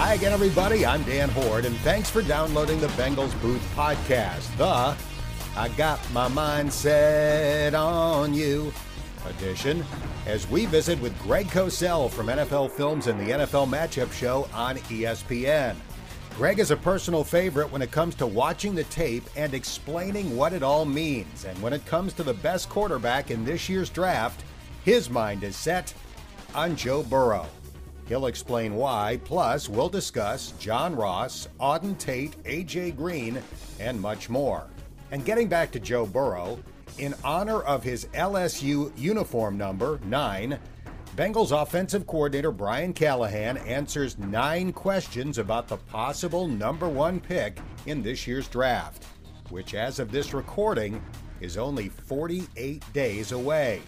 Hi again, everybody. I'm Dan Hoard, and thanks for downloading the Bengals Booth podcast, the I Got My Mind Set on You edition, as we visit with Greg Cosell from NFL Films and the NFL Matchup Show on ESPN. Greg is a personal favorite when it comes to watching the tape and explaining what it all means. And when it comes to the best quarterback in this year's draft, his mind is set on Joe Burrow. He'll explain why, plus, we'll discuss John Ross, Auden Tate, A.J. Green, and much more. And getting back to Joe Burrow, in honor of his LSU uniform number, 9, Bengals offensive coordinator Brian Callahan answers nine questions about the possible number one pick in this year's draft, which, as of this recording, is only 48 days away.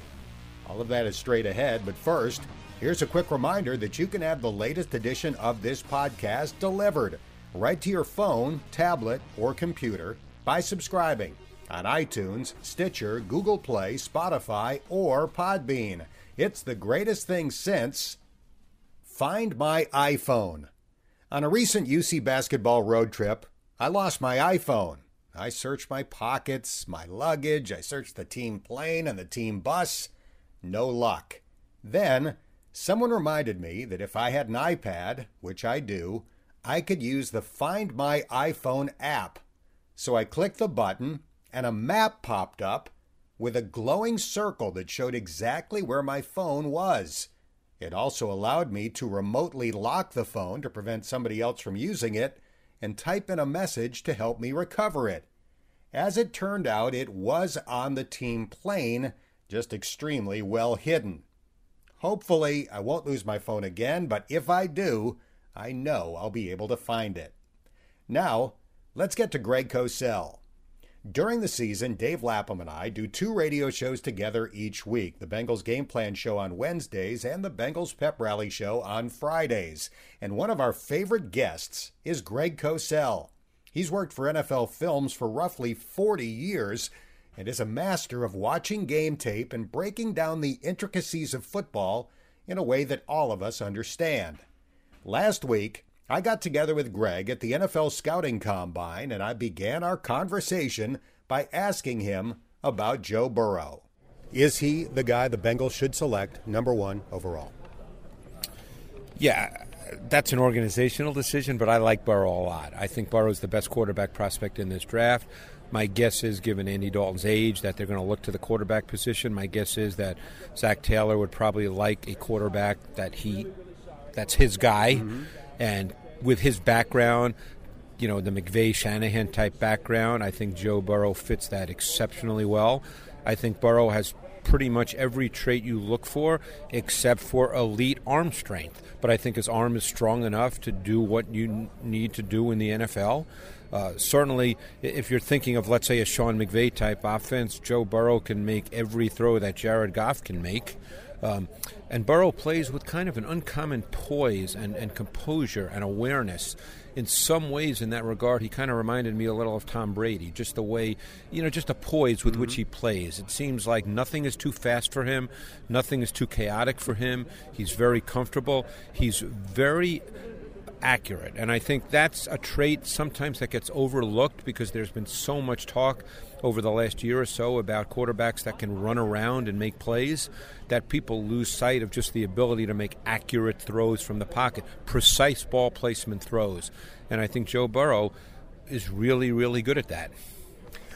All of that is straight ahead, but first, Here's a quick reminder that you can have the latest edition of this podcast delivered right to your phone, tablet, or computer by subscribing on iTunes, Stitcher, Google Play, Spotify, or Podbean. It's the greatest thing since Find My iPhone. On a recent UC basketball road trip, I lost my iPhone. I searched my pockets, my luggage, I searched the team plane and the team bus. No luck. Then, Someone reminded me that if I had an iPad, which I do, I could use the Find My iPhone app. So I clicked the button, and a map popped up with a glowing circle that showed exactly where my phone was. It also allowed me to remotely lock the phone to prevent somebody else from using it and type in a message to help me recover it. As it turned out, it was on the team plane, just extremely well hidden. Hopefully, I won't lose my phone again, but if I do, I know I'll be able to find it. Now, let's get to Greg Cosell. During the season, Dave Lapham and I do two radio shows together each week the Bengals Game Plan Show on Wednesdays and the Bengals Pep Rally Show on Fridays. And one of our favorite guests is Greg Cosell. He's worked for NFL Films for roughly 40 years and is a master of watching game tape and breaking down the intricacies of football in a way that all of us understand. Last week, I got together with Greg at the NFL Scouting Combine and I began our conversation by asking him about Joe Burrow. Is he the guy the Bengals should select number one overall? Yeah, that's an organizational decision, but I like Burrow a lot. I think Burrow is the best quarterback prospect in this draft. My guess is, given Andy Dalton's age, that they're going to look to the quarterback position. My guess is that Zac Taylor would probably like a quarterback that he, that's his guy, mm-hmm. and with his background, you know, the McVay Shanahan type background, I think Joe Burrow fits that exceptionally well. I think Burrow has pretty much every trait you look for except for elite arm strength. But I think his arm is strong enough to do what you need to do in the NFL. Uh, certainly, if you're thinking of, let's say, a Sean McVay type offense, Joe Burrow can make every throw that Jared Goff can make. Um, and Burrow plays with kind of an uncommon poise and, and composure and awareness. In some ways, in that regard, he kind of reminded me a little of Tom Brady, just the way, you know, just the poise with mm-hmm. which he plays. It seems like nothing is too fast for him, nothing is too chaotic for him. He's very comfortable. He's very accurate. And I think that's a trait sometimes that gets overlooked because there's been so much talk over the last year or so about quarterbacks that can run around and make plays that people lose sight of just the ability to make accurate throws from the pocket, precise ball placement throws. And I think Joe Burrow is really, really good at that.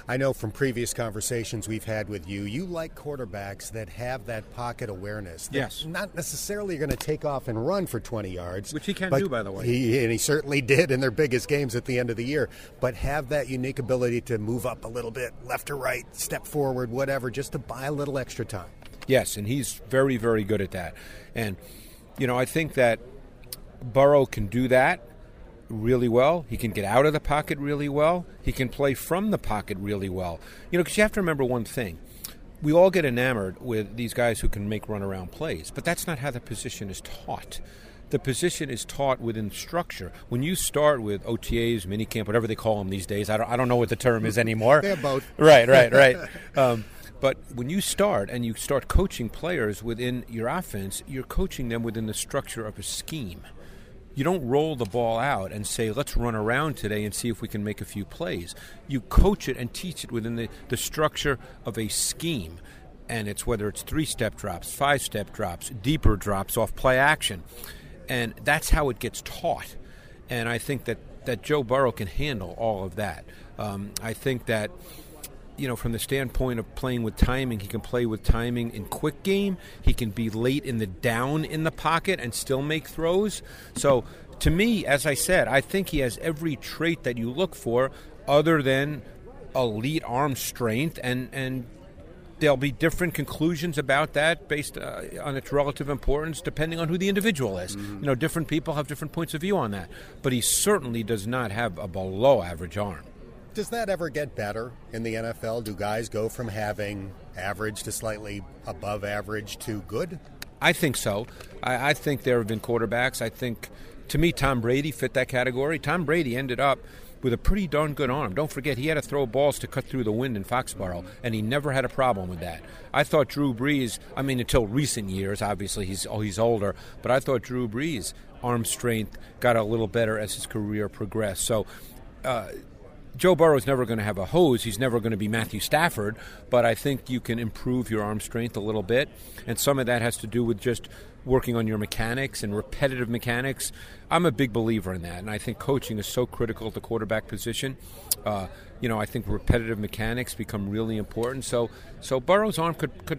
I know from previous conversations we've had with you, you like quarterbacks that have that pocket awareness. Yes. Not necessarily going to take off and run for 20 yards. Which he can do, by the way. He, and he certainly did in their biggest games at the end of the year. But have that unique ability to move up a little bit, left or right, step forward, whatever, just to buy a little extra time. Yes, and he's very, very good at that. And, you know, I think that Burrow can do that really well. He can get out of the pocket really well. He can play from the pocket really well. You know, because you have to remember one thing. We all get enamored with these guys who can make runaround plays, but that's not how the position is taught. The position is taught within structure. When you start with OTAs, minicamp, whatever they call them these days, I don't, I don't know what the term is anymore. They're both. Right, right, right. um, but when you start and you start coaching players within your offense, you're coaching them within the structure of a scheme you don't roll the ball out and say, let's run around today and see if we can make a few plays. You coach it and teach it within the, the structure of a scheme. And it's whether it's three step drops, five step drops, deeper drops off play action. And that's how it gets taught. And I think that, that Joe Burrow can handle all of that. Um, I think that you know, from the standpoint of playing with timing, he can play with timing in quick game. He can be late in the down in the pocket and still make throws. So, to me, as I said, I think he has every trait that you look for, other than elite arm strength, and and there'll be different conclusions about that based uh, on its relative importance, depending on who the individual is. Mm-hmm. You know, different people have different points of view on that. But he certainly does not have a below average arm. Does that ever get better in the NFL? Do guys go from having average to slightly above average to good? I think so. I, I think there have been quarterbacks. I think, to me, Tom Brady fit that category. Tom Brady ended up with a pretty darn good arm. Don't forget, he had to throw balls to cut through the wind in Foxborough, and he never had a problem with that. I thought Drew Brees, I mean, until recent years, obviously he's, oh, he's older, but I thought Drew Brees' arm strength got a little better as his career progressed. So, uh, Joe Burrow's never going to have a hose. He's never going to be Matthew Stafford, but I think you can improve your arm strength a little bit. And some of that has to do with just working on your mechanics and repetitive mechanics. I'm a big believer in that, and I think coaching is so critical at the quarterback position. Uh, you know, I think repetitive mechanics become really important. So, so Burrow's arm could could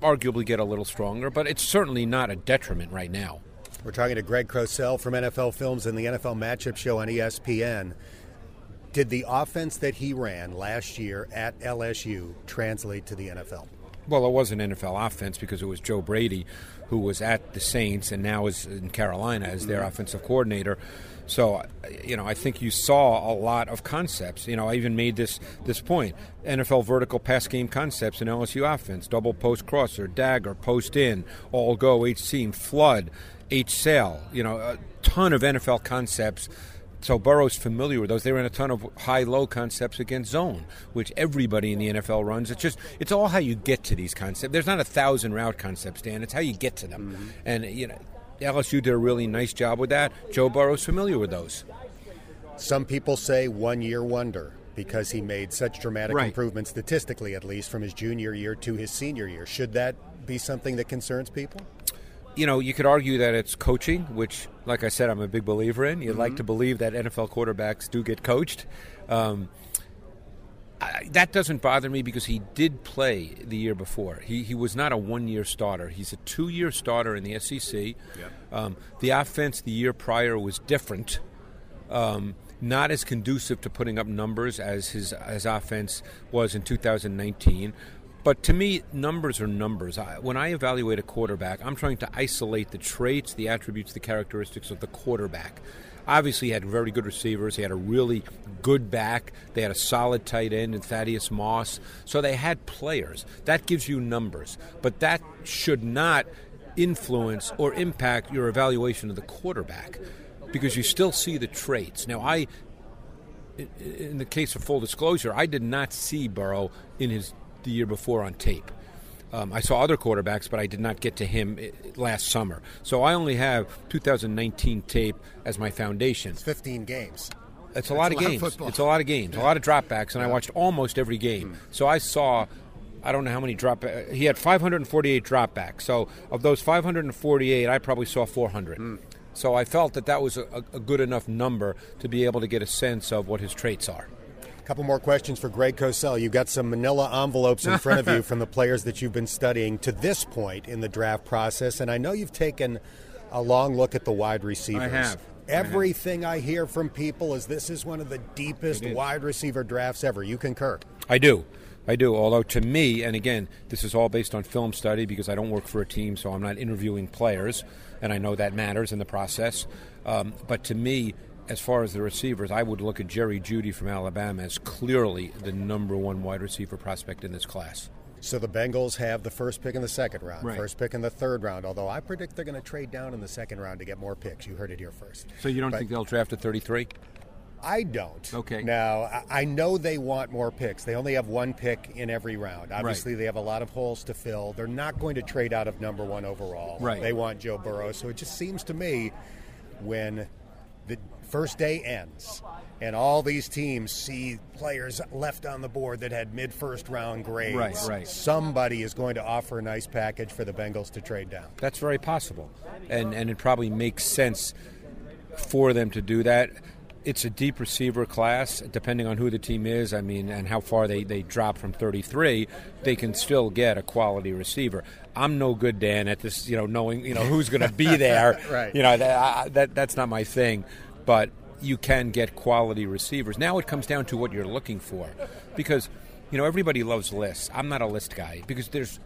arguably get a little stronger, but it's certainly not a detriment right now. We're talking to Greg Cosell from NFL Films and the NFL Matchup Show on ESPN. Did the offense that he ran last year at LSU translate to the NFL? Well, it was an NFL offense because it was Joe Brady who was at the Saints and now is in Carolina as their mm-hmm. offensive coordinator. So, you know, I think you saw a lot of concepts. You know, I even made this this point: NFL vertical pass game concepts in LSU offense: double post crosser, dagger, post in, all go, H seam, flood, H sail. You know, a ton of NFL concepts so Burrow's familiar with those. They ran a ton of high-low concepts against zone, which everybody in the NFL runs. It's just it's all how you get to these concepts. There's not a thousand route concepts, Dan. It's how you get to them. Mm-hmm. And you know, LSU did a really nice job with that. Joe Burrow's familiar with those. Some people say one-year wonder because he made such dramatic right. improvements statistically, at least from his junior year to his senior year. Should that be something that concerns people? You know, you could argue that it's coaching, which, like I said, I'm a big believer in. You'd mm-hmm. like to believe that NFL quarterbacks do get coached. Um, I, that doesn't bother me because he did play the year before. He, he was not a one year starter. He's a two year starter in the SEC. Yep. Um, the offense the year prior was different. Um, not as conducive to putting up numbers as his, his offense was in 2019. But to me, numbers are numbers. I, when I evaluate a quarterback, I'm trying to isolate the traits, the attributes, the characteristics of the quarterback. Obviously, he had very good receivers. He had a really good back. They had a solid tight end in Thaddeus Moss. So they had players. That gives you numbers. But that should not influence or impact your evaluation of the quarterback because you still see the traits. Now, I, in the case of full disclosure, I did not see Burrow in his the year before on tape. Um, I saw other quarterbacks, but I did not get to him eh, last summer. So I only have 2019 tape as my foundation. It's 15 games. It's a lot of games. Of it's a lot of games, yeah. a lot of dropbacks, and yeah. I watched almost every game. Mm. So I saw, I don't know how many drop. He had 548 dropbacks. So of those 548, I probably saw 400. Mm. So I felt that that was a, a good enough number to be able to get a sense of what his traits are couple more questions for Greg Cosell. You've got some manila envelopes in front of you from the players that you've been studying to this point in the draft process, and I know you've taken a long look at the wide receivers. I have. Everything I, I hear from people is this is one of the deepest wide receiver drafts ever. You concur? I do. I do. Although to me, and again, this is all based on film study because I don't work for a team, so I'm not interviewing players, and I know that matters in the process. Um, but to me, as far as the receivers, I would look at Jerry Jeudy from Alabama as clearly the number one wide receiver prospect in this class. So the Bengals have the first pick in the second round, right. first pick in the third round. Although I predict they're going to trade down in the second round to get more picks. You heard it here first. So you don't but think they'll draft at 33? I don't. Okay. Now I know they want more picks. They only have one pick in every round. Obviously, right. they have a lot of holes to fill. They're not going to trade out of number one overall. Right. They want Joe Burrow. So it just seems to me when the first day ends and all these teams see players left on the board that had mid first round grades. Right, right. Somebody is going to offer a nice package for the Bengals to trade down. That's very possible. And, and it probably makes sense for them to do that. It's a deep receiver class, depending on who the team is. I mean, and how far they, they drop from 33, they can still get a quality receiver. I'm no good, Dan, at this. You know, knowing you know who's going to be there. right. You know that, I, that that's not my thing, but you can get quality receivers. Now it comes down to what you're looking for, because you know everybody loves lists. I'm not a list guy because there's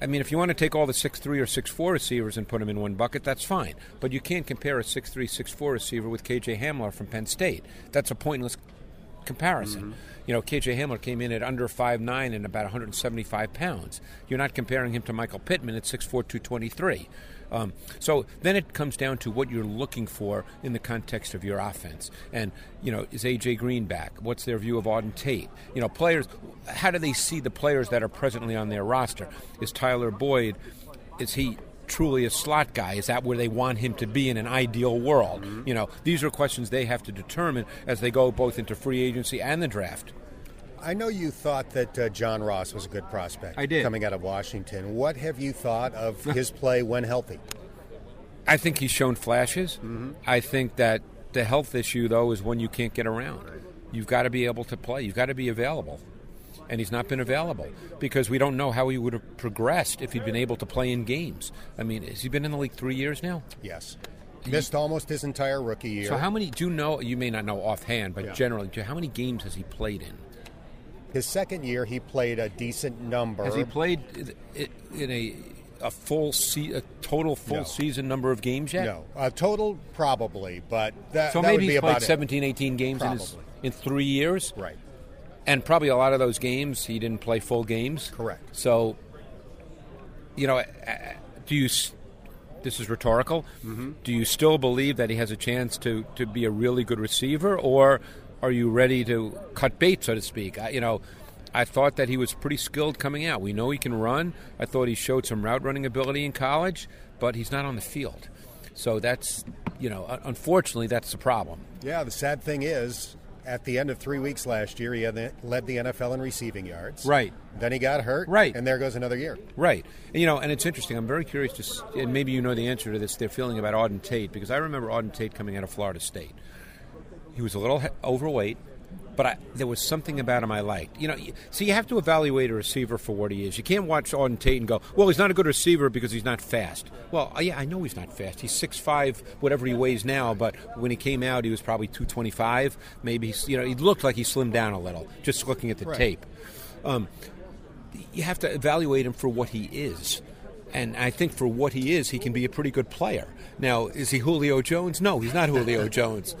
I mean, if you want to take all the 6'3 or 6'4 receivers and put them in one bucket, that's fine. But you can't compare a 6'3, 6'4 receiver with KJ Hamler from Penn State. That's a pointless comparison. Mm-hmm. You know, KJ Hamler came in at under 5'9 and about 175 pounds. You're not comparing him to Michael Pittman at 6'4, 223. Um, so then it comes down to what you're looking for in the context of your offense. And, you know, is A.J. Green back? What's their view of Auden Tate? You know, players, how do they see the players that are presently on their roster? Is Tyler Boyd, is he truly a slot guy? Is that where they want him to be in an ideal world? Mm-hmm. You know, these are questions they have to determine as they go both into free agency and the draft. I know you thought that uh, John Ross was a good prospect. I did. Coming out of Washington. What have you thought of his play when healthy? I think he's shown flashes. Mm-hmm. I think that the health issue, though, is when you can't get around. You've got to be able to play, you've got to be available. And he's not been available because we don't know how he would have progressed if he'd been able to play in games. I mean, has he been in the league three years now? Yes. Missed almost his entire rookie year. So, how many do you know? You may not know offhand, but Yeah. generally, how many games has he played in? His second year, he played a decent number. Has he played in a a full se- a total full No. season number of games yet? No, uh, total probably, but that, So that maybe would be he's played about 17, 18 games in, his, in three years. Right. And probably a lot of those games he didn't play full games. Correct. So, you know, do you? This is rhetorical. Mm-hmm. Do you still believe that he has a chance to to be a really good receiver, or are you ready to cut bait, so to speak? I, you know. I thought that he was pretty skilled coming out. We know he can run. I thought he showed some route running ability in college, but he's not on the field. So that's, you know, unfortunately, that's the problem. Yeah, the sad thing is, at the end of three weeks last year, he the, led the NFL in receiving yards. Right. Then he got hurt. Right. And there goes another year. Right. And, you know, and it's interesting. I'm very curious to, and maybe you know the answer to this. They're feeling about Auden Tate because I remember Auden Tate coming out of Florida State. He was a little he- overweight, but I, there was something about him I liked. You know, so you have to evaluate a receiver for what he is. You can't watch Auden Tate and go, "Well, he's not a good receiver because he's not fast." Well, uh, yeah, I know he's not fast. He's 6'5", whatever he weighs now, but when he came out, he was probably 225. Maybe he's, you know, he looked like he slimmed down a little just looking at the Right. tape. Um, you have to evaluate him for what he is. And I think for what he is, he can be a pretty good player. Now, is he Julio Jones? No, he's not Julio Jones.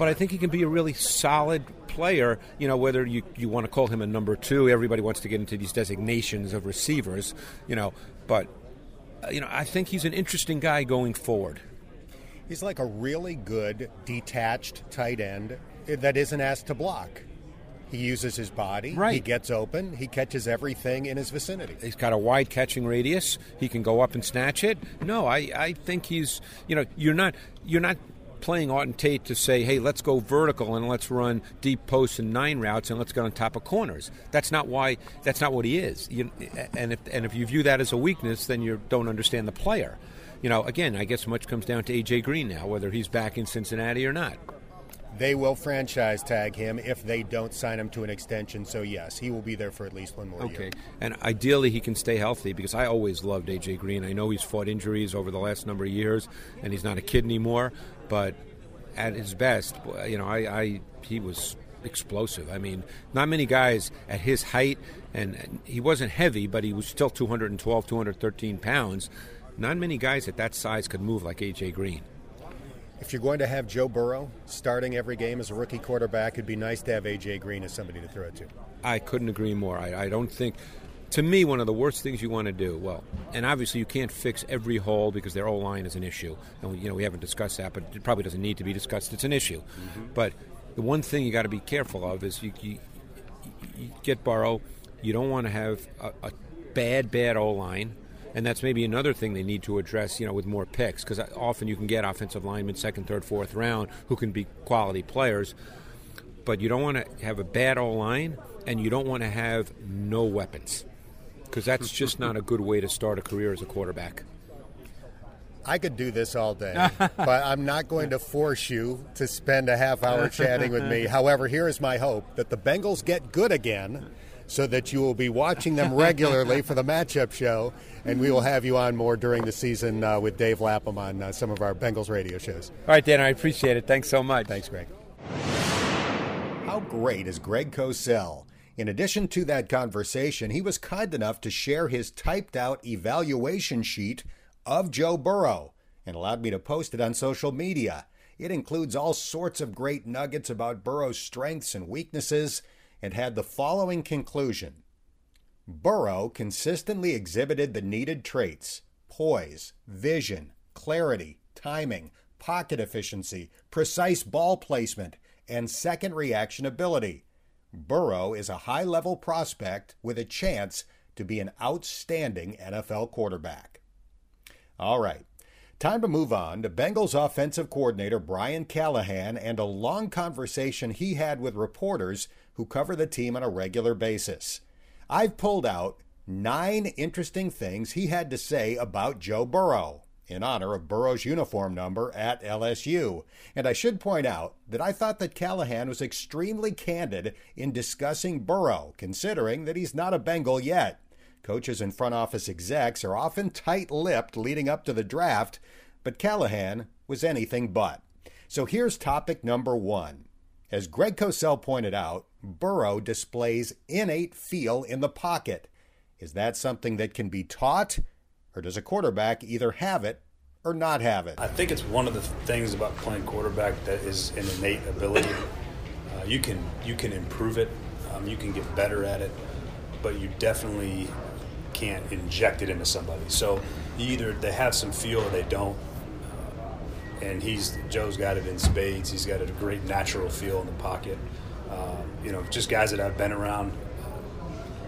But I think he can be a really solid player, you know, whether you, you want to call him a number two. Everybody wants to get into these designations of receivers, you know. But, uh, you know, I think he's an interesting guy going forward. He's like a really good detached tight end that isn't asked to block. He uses his body. Right. He gets open. He catches everything in his vicinity. He's got a wide catching radius. He can go up and snatch it. No, I, I think he's you know you're not you're not playing Auden Tate to say hey let's go vertical and let's run deep posts and nine routes and let's get on top of corners. That's not why. That's not what he is. You, and if and if you view that as a weakness, then you don't understand the player. You know, again, I guess much comes down to AJ Green now, whether he's back in Cincinnati or not. They will franchise tag him if they don't sign him to an extension. So yes, he will be there for at least one more year. Okay. And ideally, he can stay healthy because I always loved AJ Green. I know he's fought injuries over the last number of years, and he's not a kid anymore. But at his best, you know, I, I he was explosive. I mean, not many guys at his height, and he wasn't heavy, but he was still 212, 213 pounds. Not many guys at that size could move like AJ Green. If you're going to have Joe Burrow starting every game as a rookie quarterback, it'd be nice to have AJ Green as somebody to throw it to. I couldn't agree more. I, I don't think, to me, one of the worst things you want to do. Well, and obviously you can't fix every hole because their O line is an issue, and we, you know we haven't discussed that, but it probably doesn't need to be discussed. It's an issue, mm-hmm. but the one thing you got to be careful of is you, you, you get Burrow. You don't want to have a, a bad, bad O line. And that's maybe another thing they need to address, you know, with more picks, because uh, often you can get offensive linemen second, third, fourth round who can be quality players, but you don't want to have a bad O line, and you don't want to have no weapons, because that's just not a good way to start a career as a quarterback. I could do this all day, but I'm not going to force you to spend a half hour chatting with me. However, here is my hope that the Bengals get good again so that you will be watching them regularly for the matchup show, and we will have you on more during the season uh, with Dave Lapham on uh, some of our Bengals radio shows. All right, Dan, I appreciate it. Thanks so much. Thanks, Greg. How great is Greg Cosell? In addition to that conversation, he was kind enough to share his typed out evaluation sheet of Joe Burrow and allowed me to post it on social media. It includes all sorts of great nuggets about Burrow's strengths and weaknesses and had the following conclusion Burrow consistently exhibited the needed traits poise, vision, clarity, timing, pocket efficiency, precise ball placement, and second reaction ability. Burrow is a high level prospect with a chance to be an outstanding NFL quarterback. All right. Time to move on to Bengals offensive coordinator Brian Callahan and a long conversation he had with reporters who cover the team on a regular basis. I've pulled out nine interesting things he had to say about Joe Burrow in honor of Burrow's uniform number at LSU. And I should point out that I thought that Callahan was extremely candid in discussing Burrow, considering that he's not a Bengal yet. Coaches and front office execs are often tight lipped leading up to the draft, but Callahan was anything but. So here's topic number one. As Greg Cosell pointed out, Burrow displays innate feel in the pocket. Is that something that can be taught, or does a quarterback either have it or not have it? I think it's one of the things about playing quarterback that is an innate ability. Uh, you can you can improve it, um, you can get better at it, but you definitely can't inject it into somebody. So either they have some feel or they don't. Uh, and he's Joe's got it in spades. He's got a great natural feel in the pocket. Uh, you know, just guys that I've been around.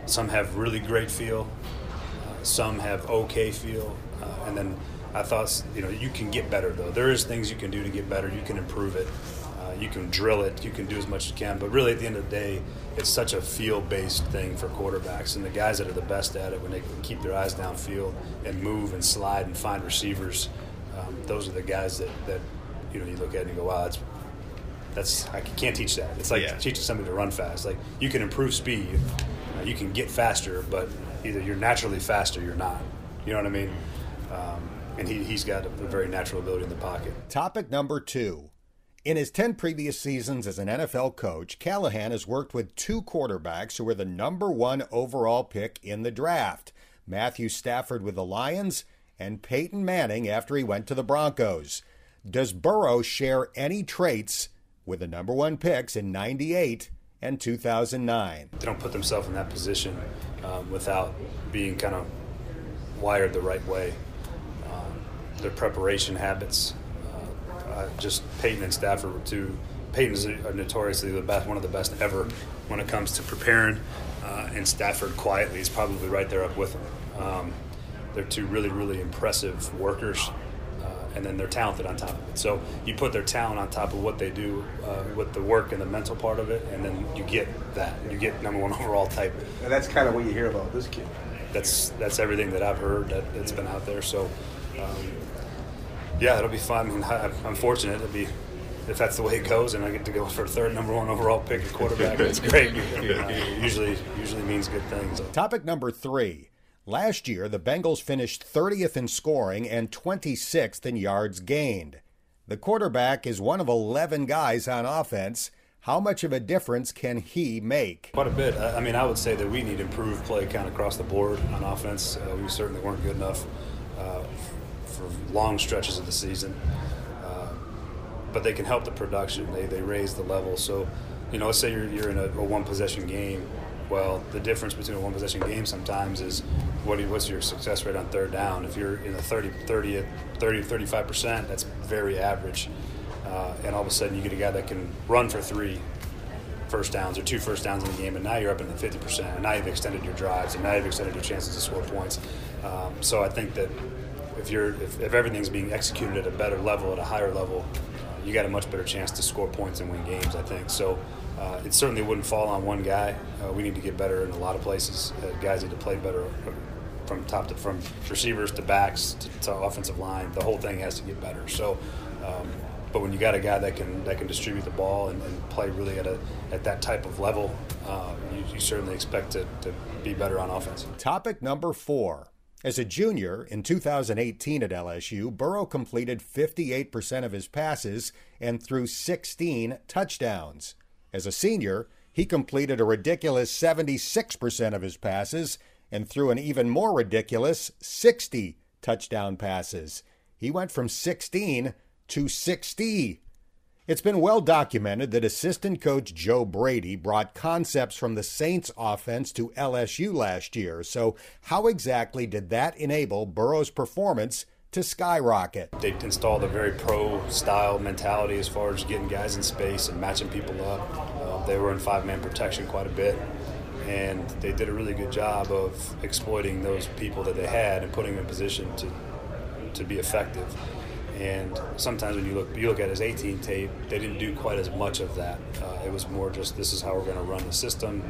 Some have really great feel. Uh, some have okay feel, uh, and then I thought you know you can get better though. There is things you can do to get better. You can improve it. Uh, you can drill it. You can do as much as you can. But really, at the end of the day, it's such a feel-based thing for quarterbacks. And the guys that are the best at it, when they can keep their eyes downfield and move and slide and find receivers, um, those are the guys that, that you know you look at and you go, wow, that's that's I can't teach that. It's like yeah. teaching somebody to run fast. Like you can improve speed, uh, you can get faster, but either you're naturally faster, or you're not. You know what I mean? Um, and he, he's got a, a very natural ability in the pocket. Topic number two. In his 10 previous seasons as an NFL coach, Callahan has worked with two quarterbacks who were the number one overall pick in the draft Matthew Stafford with the Lions and Peyton Manning after he went to the Broncos. Does Burrow share any traits with the number one picks in 98 and 2009? They don't put themselves in that position um, without being kind of wired the right way. Um, their preparation habits, uh, just Peyton and Stafford were two. Peyton's notoriously the best, one of the best ever when it comes to preparing, uh, and Stafford quietly is probably right there up with them. Um, they're two really, really impressive workers, uh, and then they're talented on top of it. So you put their talent on top of what they do uh, with the work and the mental part of it, and then you get that. You get number one overall type. And that's kind of what you hear about this kid. That's that's everything that I've heard that, that's been out there. So. Um, yeah, it'll be fun. I mean, I, am fortunate to be if that's the way it goes, and I get to go for third number one overall pick at quarterback. It's great. Uh, usually, usually means good things. Topic number three. Last year, the Bengals finished 30th in scoring and 26th in yards gained. The quarterback is one of 11 guys on offense. How much of a difference can he make? Quite a bit. I mean, I would say that we need improved play kind of across the board on offense. Uh, we certainly weren't good enough. Uh, for long stretches of the season. Uh, but they can help the production. They, they raise the level. So, you know, let's say you're, you're in a, a one possession game. Well, the difference between a one possession game sometimes is what you, what's your success rate on third down. If you're in the 30, 30, 30 35%, that's very average. Uh, and all of a sudden you get a guy that can run for three first downs or two first downs in the game, and now you're up in the 50%, and now you've extended your drives, and now you've extended your chances to score points. Um, so I think that if you're if, if, everything's being executed at a better level, at a higher level, you got a much better chance to score points and win games. I think so. Uh, it certainly wouldn't fall on one guy. Uh, we need to get better in a lot of places. Uh, guys need to play better from top to from receivers to backs to, to offensive line. The whole thing has to get better. So. Um, but when you got a guy that can that can distribute the ball and, and play really at a at that type of level, uh, you, you, certainly expect to, to be better on offense. Topic number four. As a junior in 2018 at LSU, Burrow completed 58% of his passes and threw 16 touchdowns. As a senior, he completed a ridiculous 76% of his passes and threw an even more ridiculous 60 touchdown passes. He went from 16 to 60. It's been well documented that assistant coach Joe Brady brought concepts from the Saints offense to LSU last year. So, how exactly did that enable Burrow's performance to skyrocket? They installed a very pro style mentality as far as getting guys in space and matching people up. Uh, they were in five man protection quite a bit, and they did a really good job of exploiting those people that they had and putting them in position to, to be effective. And sometimes when you look you look at his 18 tape, they didn't do quite as much of that. Uh, it was more just this is how we're going to run the system.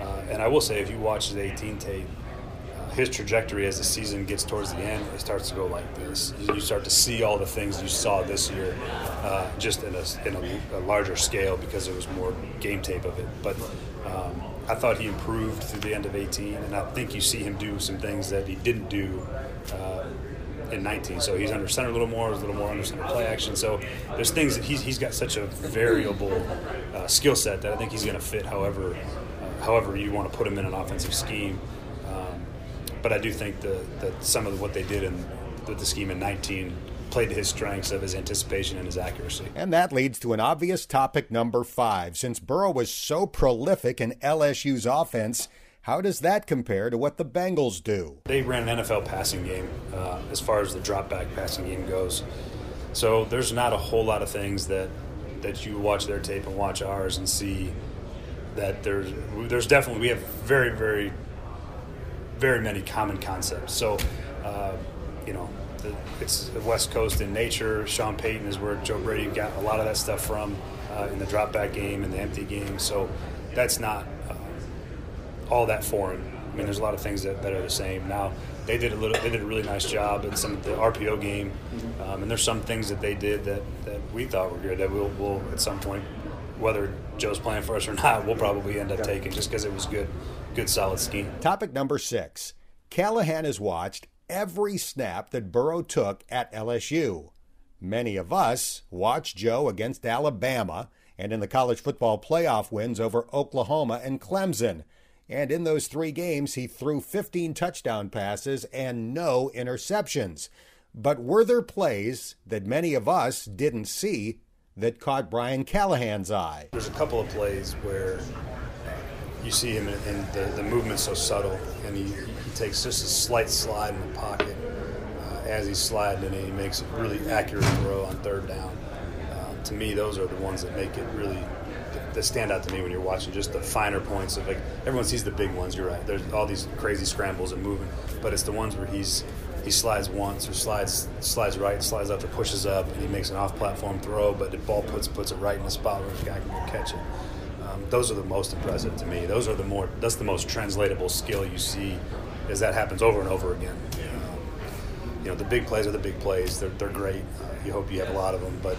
Uh, and I will say, if you watch his 18 tape, uh, his trajectory as the season gets towards the end, it starts to go like this. You start to see all the things you saw this year, uh, just in, a, in a, a, larger scale because there was more game tape of it. But um, I thought he improved through the end of 18, and I think you see him do some things that he didn't do uh, in 19. So he's under center a little more, a little more under center play action. So there's things that he's, he's got such a variable uh, skill set that I think he's going to fit however uh, however you want to put him in an offensive scheme. Um, but I do think that, some of what they did in with the scheme in 19 played to his strengths of his anticipation and his accuracy. And that leads to an obvious topic number five. Since Burrow was so prolific in LSU's offense, how does that compare to what the Bengals do? They ran an NFL passing game uh, as far as the drop back passing game goes. So there's not a whole lot of things that that you watch their tape and watch ours and see that there's there's definitely we have very very very many common concepts. So uh, you know the, it's the West Coast in nature. Sean Payton is where Joe Brady got a lot of that stuff from uh, in the drop back game and the empty game. So that's not all that foreign. I mean, there's a lot of things that, that are the same. Now, they did a little, they did a really nice job in some of the RPO game, um, and there's some things that they did that, that we thought were good that we'll, we'll at some point, whether Joe's playing for us or not, we'll probably end up taking just because it was good, good solid scheme. Topic number six: Callahan has watched every snap that Burrow took at LSU. Many of us watched Joe against Alabama and in the college football playoff wins over Oklahoma and Clemson. And in those three games, he threw 15 touchdown passes and no interceptions. But were there plays that many of us didn't see that caught Brian Callahan's eye? There's a couple of plays where you see him and the, the movement's so subtle, and he, he takes just a slight slide in the pocket uh, as he's sliding, and he makes a really accurate throw on third down. Uh, to me, those are the ones that make it really that stand out to me when you're watching just the finer points of like everyone sees the big ones. You're right. There's all these crazy scrambles and moving, but it's the ones where he's he slides once or slides slides right, slides up, or pushes up, and he makes an off-platform throw, but the ball puts puts it right in the spot where the guy can go catch it. Um, those are the most impressive to me. Those are the more that's the most translatable skill you see, is that happens over and over again. Um, you know, the big plays are the big plays. They're, they're great. Uh, you hope you have a lot of them, but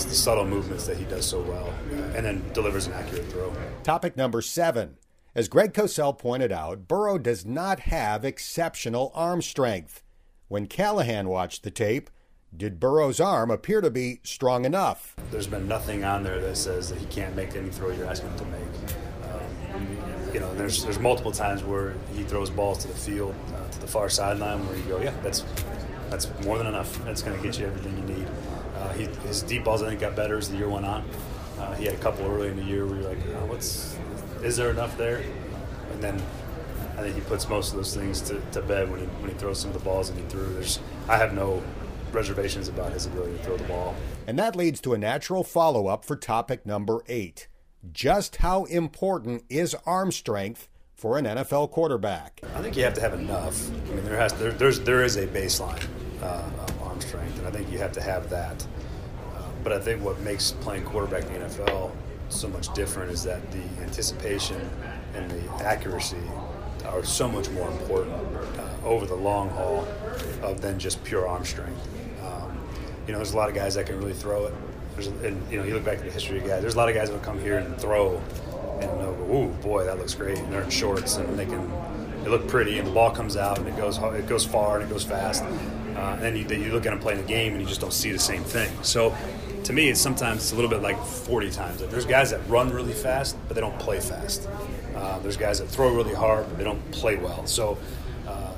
it's the subtle movements that he does so well, and then delivers an accurate throw. Topic number seven. As Greg Cosell pointed out, Burrow does not have exceptional arm strength. When Callahan watched the tape, did Burrow's arm appear to be strong enough? There's been nothing on there that says that he can't make any throw you're asking him to make. Um, you know, there's there's multiple times where he throws balls to the field, uh, to the far sideline, where you go, yeah, that's that's more than enough. That's going to get you everything you need. Uh, he, his deep balls, I think, got better as the year went on. Uh, he had a couple early in the year where you're like, oh, what's, is there enough there? And then I think he puts most of those things to, to bed when he, when he throws some of the balls that he threw. There's, I have no reservations about his ability to throw the ball. And that leads to a natural follow up for topic number eight. Just how important is arm strength for an NFL quarterback. I think you have to have enough. I mean, there has there, there's there is a baseline uh, of arm strength, and I think you have to have that. Uh, but I think what makes playing quarterback in the NFL so much different is that the anticipation and the accuracy are so much more important uh, over the long haul of than just pure arm strength. Um, you know, there's a lot of guys that can really throw it. There's, and you know, you look back at the history of guys. There's a lot of guys that come here and throw, and they'll go, "Ooh, boy, that looks great!" And they're in shorts, and they can, they look pretty, and the ball comes out, and it goes, it goes far, and it goes fast. Uh, and then you, you look at them playing the game, and you just don't see the same thing. So, to me, it's sometimes it's a little bit like 40 times. Like there's guys that run really fast, but they don't play fast. Uh, there's guys that throw really hard, but they don't play well. So uh,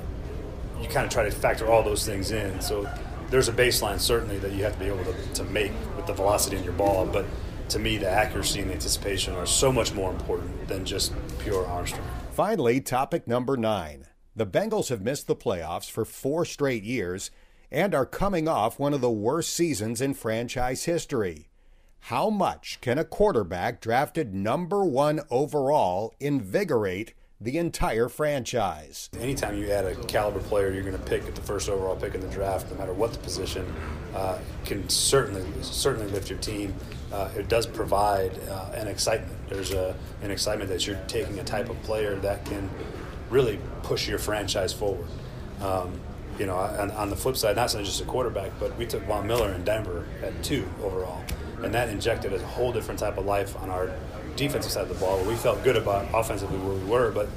you kind of try to factor all those things in. So there's a baseline certainly that you have to be able to, to make with the velocity in your ball, but to me, the accuracy and the anticipation are so much more important than just pure arm strength. Finally, topic number nine. The Bengals have missed the playoffs for four straight years and are coming off one of the worst seasons in franchise history. How much can a quarterback drafted number one overall invigorate the entire franchise? Anytime you add a caliber player you're going to pick at the first overall pick in the draft, no matter what the position, uh, can certainly certainly lift your team. Uh, it does provide uh, an excitement. There's a, an excitement that you're taking a type of player that can really push your franchise forward. Um, you know, on, on, the flip side, not just a quarterback, but we took Von Miller in Denver at two overall and that injected a whole different type of life on our defensive side of the ball. We felt good about offensively where we were, but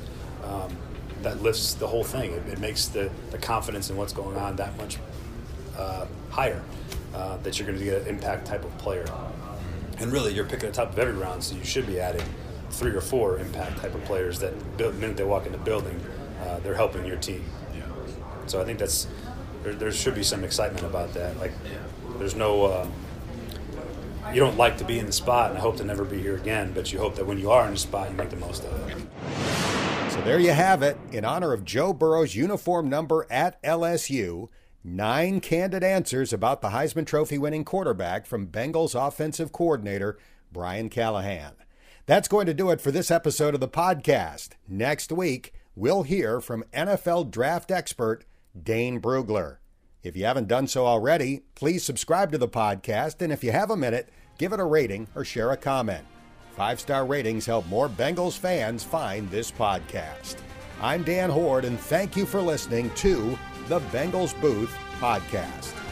um, that lifts the whole thing. It, it, makes the, the confidence in what's going on that much uh, higher. Uh, that you're going to get an impact type of player, and really you're picking the top of every round, so you should be adding three or four impact type of players that the minute they walk in the building, uh, they're helping your team. So I think that's there, there, should be some excitement about that. Like there's no um, you don't like to be in the spot, and I hope to never be here again. But you hope that when you are in the spot, you make the most of it. So there you have it. In honor of Joe Burrow's uniform number at LSU, nine candid answers about the Heisman Trophy winning quarterback from Bengals offensive coordinator Brian Callahan. That's going to do it for this episode of the podcast. Next week, we'll hear from NFL draft expert Dane Brugler. If you haven't done so already, please subscribe to the podcast, and if you have a minute, give it a rating or share a comment. Five star ratings help more Bengals fans find this podcast. I'm Dan Hoard, and thank you for listening to the Bengals Booth Podcast.